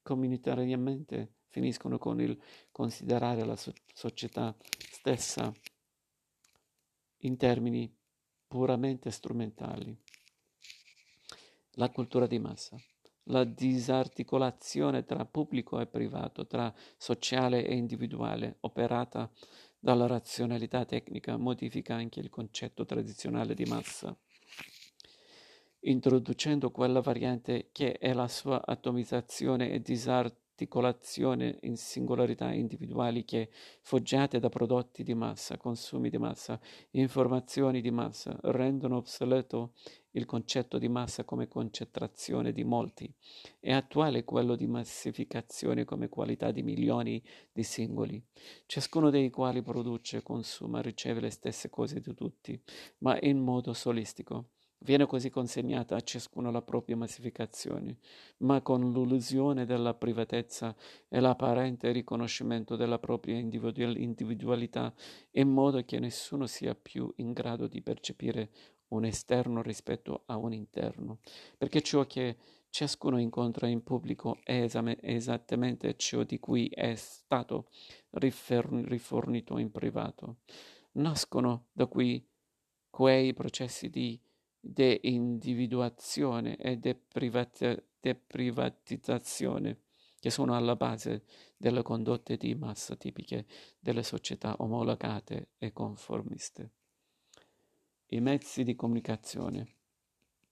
Comunitariamente finiscono con il considerare la so- società stessa in termini puramente strumentali la cultura di massa, la disarticolazione tra pubblico e privato, tra sociale e individuale, operata dalla razionalità tecnica, modifica anche il concetto tradizionale di massa, introducendo quella variante che è la sua atomizzazione e disarticolazione articolazione in singolarità individuali che, foggiate da prodotti di massa, consumi di massa, informazioni di massa, rendono obsoleto il concetto di massa come concentrazione di molti e attuale quello di massificazione come qualità di milioni di singoli, ciascuno dei quali produce, consuma, riceve le stesse cose di tutti, ma in modo solistico. Viene così consegnata a ciascuno la propria massificazione, ma con l'illusione della privatezza e l'apparente riconoscimento della propria individualità, in modo che nessuno sia più in grado di percepire un esterno rispetto a un interno, perché ciò che ciascuno incontra in pubblico è esattamente ciò di cui è stato rifornito in privato. Nascono da qui quei processi di deindividuazione e deprivatizzazione che sono alla base delle condotte di massa tipiche delle società omologate e conformiste. I mezzi di comunicazione.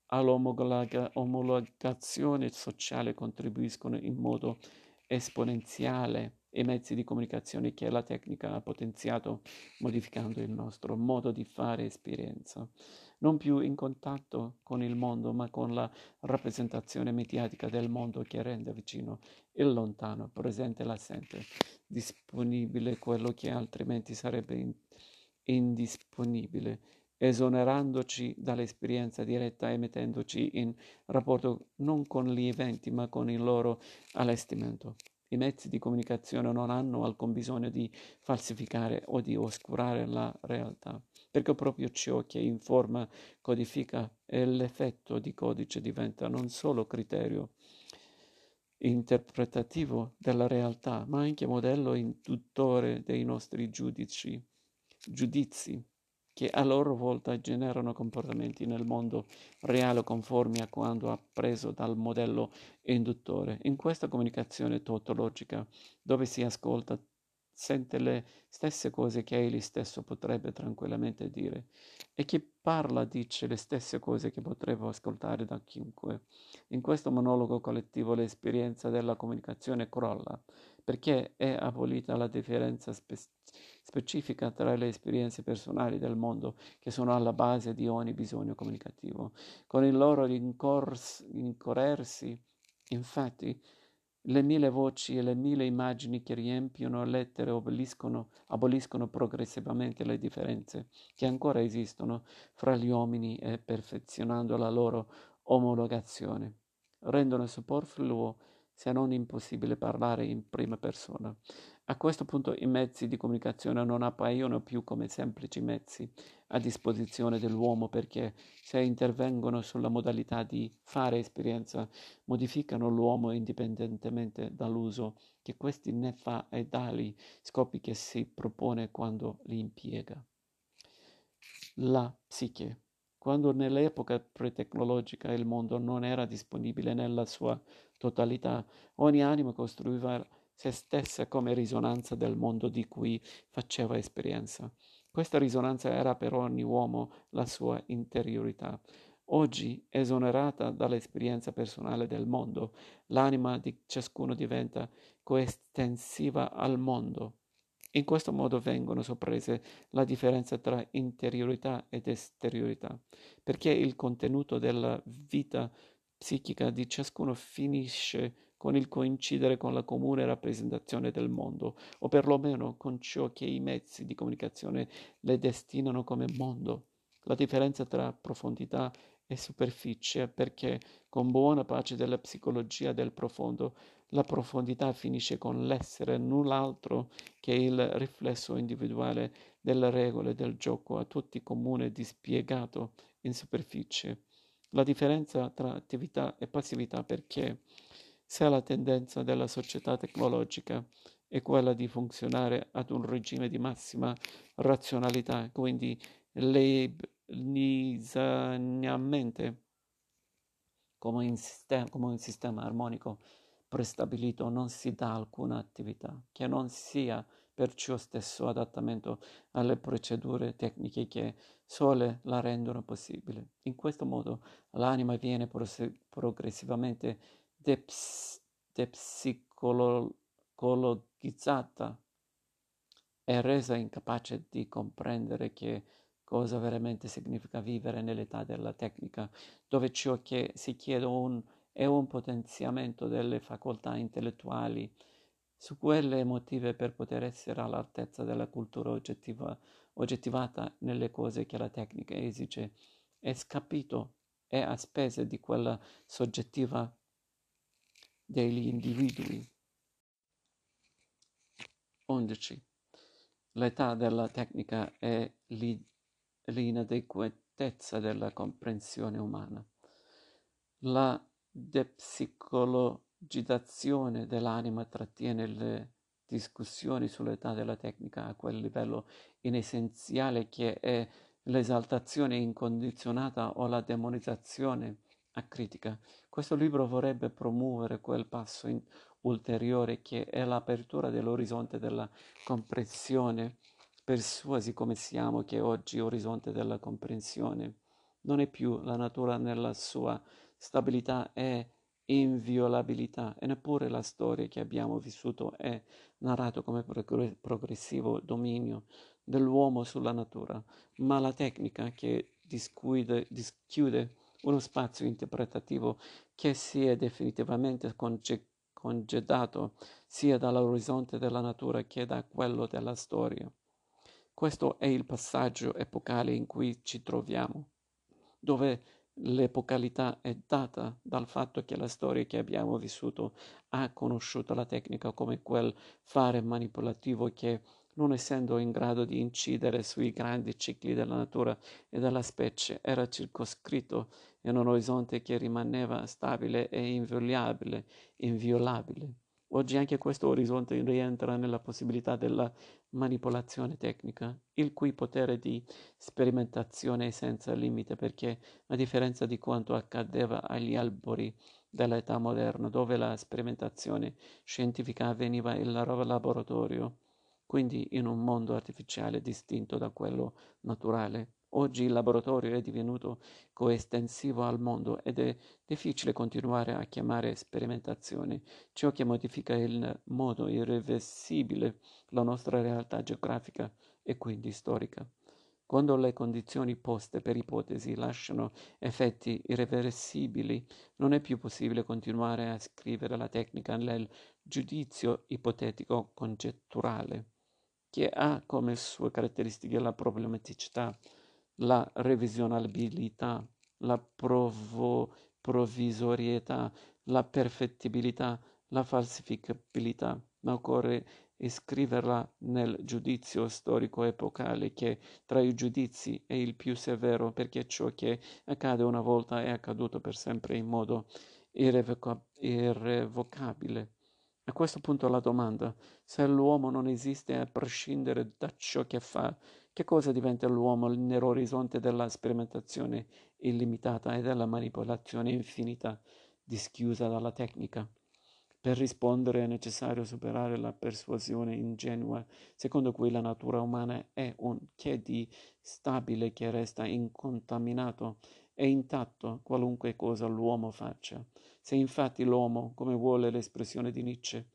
All'omologazione sociale contribuiscono in modo esponenziale i mezzi di comunicazione che la tecnica ha potenziato modificando il nostro modo di fare esperienza. Non più in contatto con il mondo, ma con la rappresentazione mediatica del mondo che rende vicino il lontano, presente l'assente, disponibile quello che altrimenti sarebbe in- indisponibile, esonerandoci dall'esperienza diretta e mettendoci in rapporto non con gli eventi, ma con il loro allestimento. I mezzi di comunicazione non hanno alcun bisogno di falsificare o di oscurare la realtà perché proprio ciò che informa, codifica e l'effetto di codice diventa non solo criterio interpretativo della realtà, ma anche modello induttore dei nostri giudici, giudizi, che a loro volta generano comportamenti nel mondo reale conformi a quanto appreso dal modello induttore. In questa comunicazione tautologica, dove si ascolta sente le stesse cose che egli stesso potrebbe tranquillamente dire e chi parla dice le stesse cose che potrebbe ascoltare da chiunque. In questo monologo collettivo l'esperienza della comunicazione crolla perché è abolita la differenza spe- specifica tra le esperienze personali del mondo che sono alla base di ogni bisogno comunicativo. Con il loro rincors- rincorrersi, infatti, le mille voci e le mille immagini che riempiono lettere aboliscono, aboliscono progressivamente le differenze che ancora esistono fra gli uomini e perfezionando la loro omologazione. Rendono superfluo, se non impossibile, parlare in prima persona. A questo punto i mezzi di comunicazione non appaiono più come semplici mezzi a disposizione dell'uomo perché se intervengono sulla modalità di fare esperienza modificano l'uomo indipendentemente dall'uso che questi ne fa e dagli scopi che si propone quando li impiega. La psiche. Quando nell'epoca pre-tecnologica il mondo non era disponibile nella sua totalità, ogni anima costruiva se stessa come risonanza del mondo di cui faceva esperienza. Questa risonanza era per ogni uomo la sua interiorità. Oggi, esonerata dall'esperienza personale del mondo, l'anima di ciascuno diventa coestensiva al mondo. In questo modo vengono sopprese la differenza tra interiorità ed esteriorità, perché il contenuto della vita psichica di ciascuno finisce con il coincidere con la comune rappresentazione del mondo, o perlomeno con ciò che i mezzi di comunicazione le destinano come mondo. La differenza tra profondità e superficie, perché con buona pace della psicologia del profondo, la profondità finisce con l'essere null'altro che il riflesso individuale delle regole del gioco a tutti comune dispiegato in superficie. La differenza tra attività e passività perché se la tendenza della società tecnologica è quella di funzionare ad un regime di massima razionalità, quindi leibnizianamente come, un sistema armonico prestabilito non si dà alcuna attività che non sia per ciò stesso adattamento alle procedure tecniche che sole la rendono possibile. In questo modo l'anima viene progressivamente deps- depsicologizzata e resa incapace di comprendere che cosa veramente significa vivere nell'età della tecnica, dove ciò che si chiede un, è un potenziamento delle facoltà intellettuali, su quelle emotive per poter essere all'altezza della cultura oggettiva, oggettivata nelle cose che la tecnica esige, è scapito e a spese di quella soggettiva degli individui. 11. L'età della tecnica è l'inadeguatezza della comprensione umana. La depsicologizzazione dell'anima trattiene le discussioni sull'età della tecnica a quel livello inessenziale che è l'esaltazione incondizionata o la demonizzazione acritica. Questo libro vorrebbe promuovere quel passo ulteriore che è l'apertura dell'orizzonte della comprensione, persuasi come siamo che oggi orizzonte della comprensione non è più la natura nella sua stabilità e inviolabilità e neppure la storia che abbiamo vissuto è narrato come progressivo dominio dell'uomo sulla natura, ma la tecnica che dischiude, dischiude uno spazio interpretativo che si è definitivamente conge- congedato sia dall'orizzonte della natura che da quello della storia. Questo è il passaggio epocale in cui ci troviamo, dove l'epocalità è data dal fatto che la storia che abbiamo vissuto ha conosciuto la tecnica come quel fare manipolativo che non essendo in grado di incidere sui grandi cicli della natura e della specie, era circoscritto in un orizzonte che rimaneva stabile e inviolabile, inviolabile. Oggi anche questo orizzonte rientra nella possibilità della manipolazione tecnica, il cui potere di sperimentazione è senza limite perché, a differenza di quanto accadeva agli albori dell'età moderna, dove la sperimentazione scientifica avveniva in laboratorio, quindi in un mondo artificiale distinto da quello naturale. Oggi il laboratorio è divenuto coestensivo al mondo ed è difficile continuare a chiamare sperimentazione ciò che modifica in modo irreversibile la nostra realtà geografica e quindi storica. Quando le condizioni poste per ipotesi lasciano effetti irreversibili, non è più possibile continuare a scrivere la tecnica nel giudizio ipotetico congetturale, che ha come sue caratteristiche la problematicità, la revisionabilità, la provo- provvisorietà, la perfettibilità, la falsificabilità, ma occorre iscriverla nel giudizio storico epocale che tra i giudizi è il più severo perché ciò che accade una volta è accaduto per sempre in modo irrevoca- irrevocabile. A questo punto la domanda, se l'uomo non esiste a prescindere da ciò che fa, che cosa diventa l'uomo nell'orizzonte della sperimentazione illimitata e della manipolazione infinita, dischiusa dalla tecnica? Per rispondere è necessario superare la persuasione ingenua secondo cui la natura umana è un che di stabile che resta incontaminato e intatto qualunque cosa l'uomo faccia. Se infatti l'uomo, come vuole l'espressione di Nietzsche,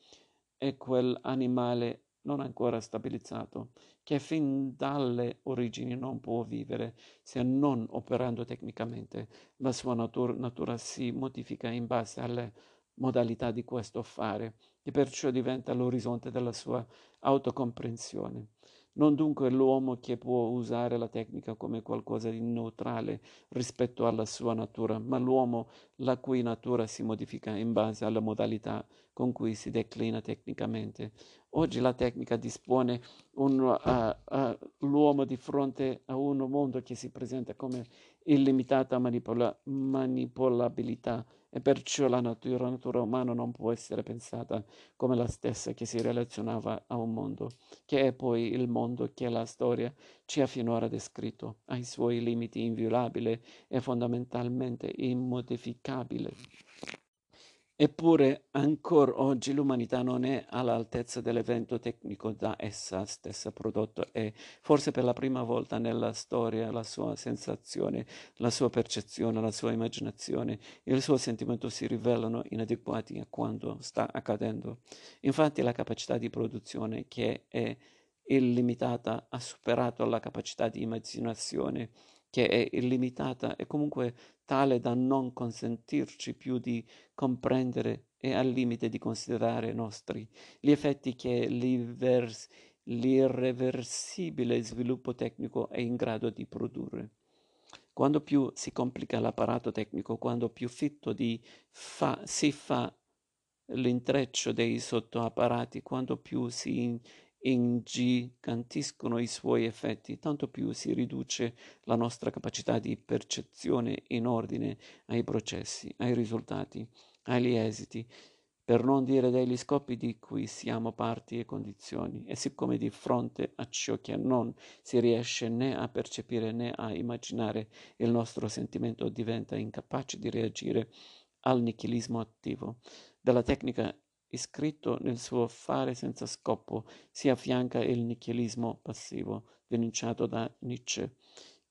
è quell'animale non ancora stabilizzato, che fin dalle origini non può vivere se non operando tecnicamente, la sua natura, natura si modifica in base alle modalità di questo fare, e perciò diventa l'orizzonte della sua autocomprensione. Non dunque l'uomo che può usare la tecnica come qualcosa di neutrale rispetto alla sua natura, ma l'uomo la cui natura si modifica in base alla modalità con cui si declina tecnicamente. Oggi la tecnica dispone un, uh, uh, l'uomo di fronte a un mondo che si presenta come illimitata manipola- manipolabilità e perciò la natura, natura umana non può essere pensata come la stessa che si relazionava a un mondo, che è poi il mondo che la storia ci ha finora descritto, ai suoi limiti inviolabile e fondamentalmente immodificabile. Eppure ancora oggi l'umanità non è all'altezza dell'evento tecnico da essa stessa prodotto e forse per la prima volta nella storia la sua sensazione, la sua percezione, la sua immaginazione, il suo sentimento si rivelano inadeguati a quanto sta accadendo. Infatti la capacità di produzione che è illimitata ha superato la capacità di immaginazione che è illimitata e comunque tale da non consentirci più di comprendere e al limite di considerare nostri gli effetti che l'irreversibile sviluppo tecnico è in grado di produrre. Quando più si complica l'apparato tecnico, quando più fitto fa, si fa l'intreccio dei sottoapparati, quando più si ingigantiscono i suoi effetti, tanto più si riduce la nostra capacità di percezione in ordine ai processi, ai risultati, agli esiti, per non dire degli scopi di cui siamo parti e condizioni, e siccome di fronte a ciò che non si riesce né a percepire né a immaginare, il nostro sentimento diventa incapace di reagire al nichilismo attivo. Della tecnica iscritto nel suo fare senza scopo, si affianca il nichilismo passivo, denunciato da Nietzsche,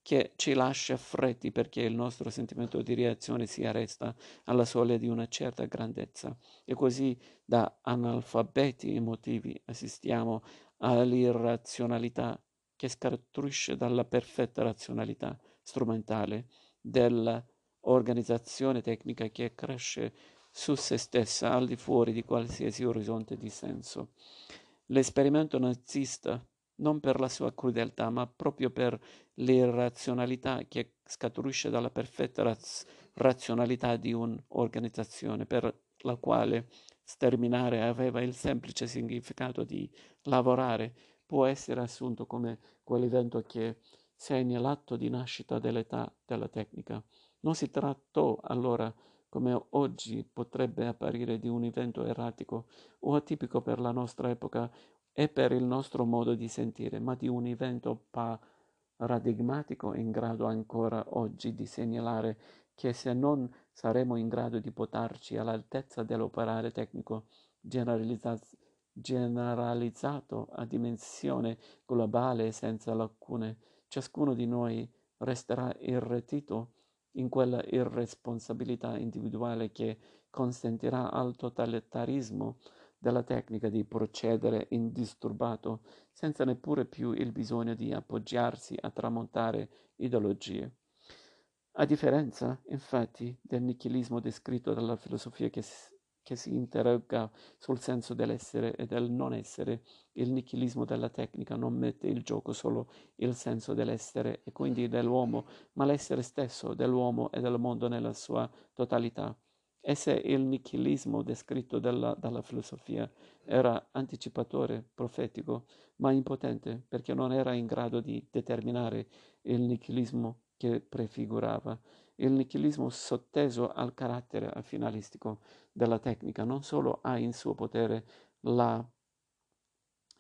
che ci lascia freddi perché il nostro sentimento di reazione si arresta alla soglia di una certa grandezza. E così da analfabeti emotivi assistiamo all'irrazionalità che scaturisce dalla perfetta razionalità strumentale dell'organizzazione tecnica che cresce su se stessa al di fuori di qualsiasi orizzonte di senso. L'esperimento nazista, non per la sua crudeltà, ma proprio per l'irrazionalità che scaturisce dalla perfetta raz- razionalità di un'organizzazione per la quale sterminare aveva il semplice significato di lavorare, può essere assunto come quell'evento che segna l'atto di nascita dell'età della tecnica. Non si trattò allora di come oggi potrebbe apparire di un evento erratico o atipico per la nostra epoca e per il nostro modo di sentire, ma di un evento paradigmatico in grado ancora oggi di segnalare che se non saremo in grado di portarci all'altezza dell'operare tecnico generalizzato generalizzato a dimensione globale senza lacune, ciascuno di noi resterà irretito in quella irresponsabilità individuale che consentirà al totalitarismo della tecnica di procedere indisturbato, senza neppure più il bisogno di appoggiarsi a tramontare ideologie. A differenza, infatti, del nichilismo descritto dalla filosofia che che si interroga sul senso dell'essere e del non essere, il nichilismo della tecnica non mette in gioco solo il senso dell'essere e quindi dell'uomo, ma l'essere stesso dell'uomo e del mondo nella sua totalità. E se il nichilismo descritto dalla, dalla filosofia era anticipatore, profetico, ma impotente perché non era in grado di determinare il nichilismo che prefigurava, il nichilismo sotteso al carattere finalistico della tecnica non solo ha in suo potere la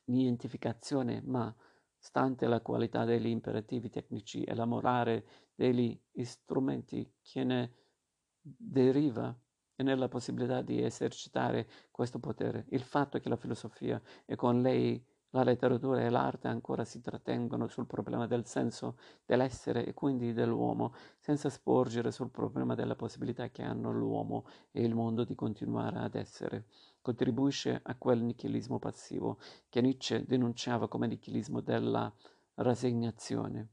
nientificazione, ma stante la qualità degli imperativi tecnici e la morale degli strumenti che ne deriva e nella possibilità di esercitare questo potere. Il fatto che la filosofia e con lei la letteratura e l'arte ancora si trattengono sul problema del senso dell'essere e quindi dell'uomo, senza sporgere sul problema della possibilità che hanno l'uomo e il mondo di continuare ad essere. Contribuisce a quel nichilismo passivo che Nietzsche denunciava come nichilismo della rassegnazione.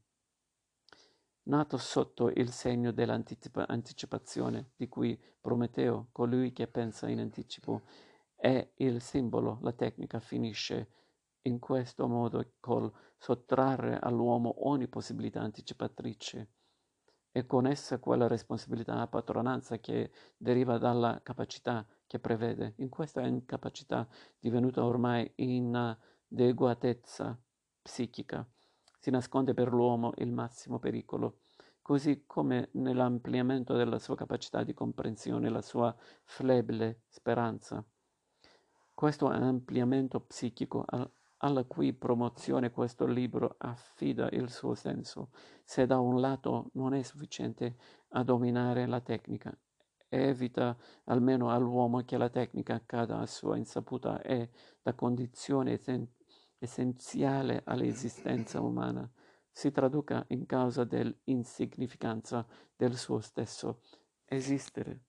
Nato sotto il segno dell'anticipazione, di cui Prometeo, colui che pensa in anticipo, è il simbolo, la tecnica finisce in questo modo col sottrarre all'uomo ogni possibilità anticipatrice e con essa quella responsabilità a patronanza che deriva dalla capacità che prevede. In questa incapacità divenuta ormai inadeguatezza psichica si nasconde per l'uomo il massimo pericolo, così come nell'ampliamento della sua capacità di comprensione la sua flebile speranza. Questo ampliamento psichico alla cui promozione questo libro affida il suo senso, se da un lato non è sufficiente a dominare la tecnica, evita almeno all'uomo che la tecnica accada a sua insaputa è la condizione essen- essenziale all'esistenza umana, si traduca in causa dell'insignificanza del suo stesso esistere.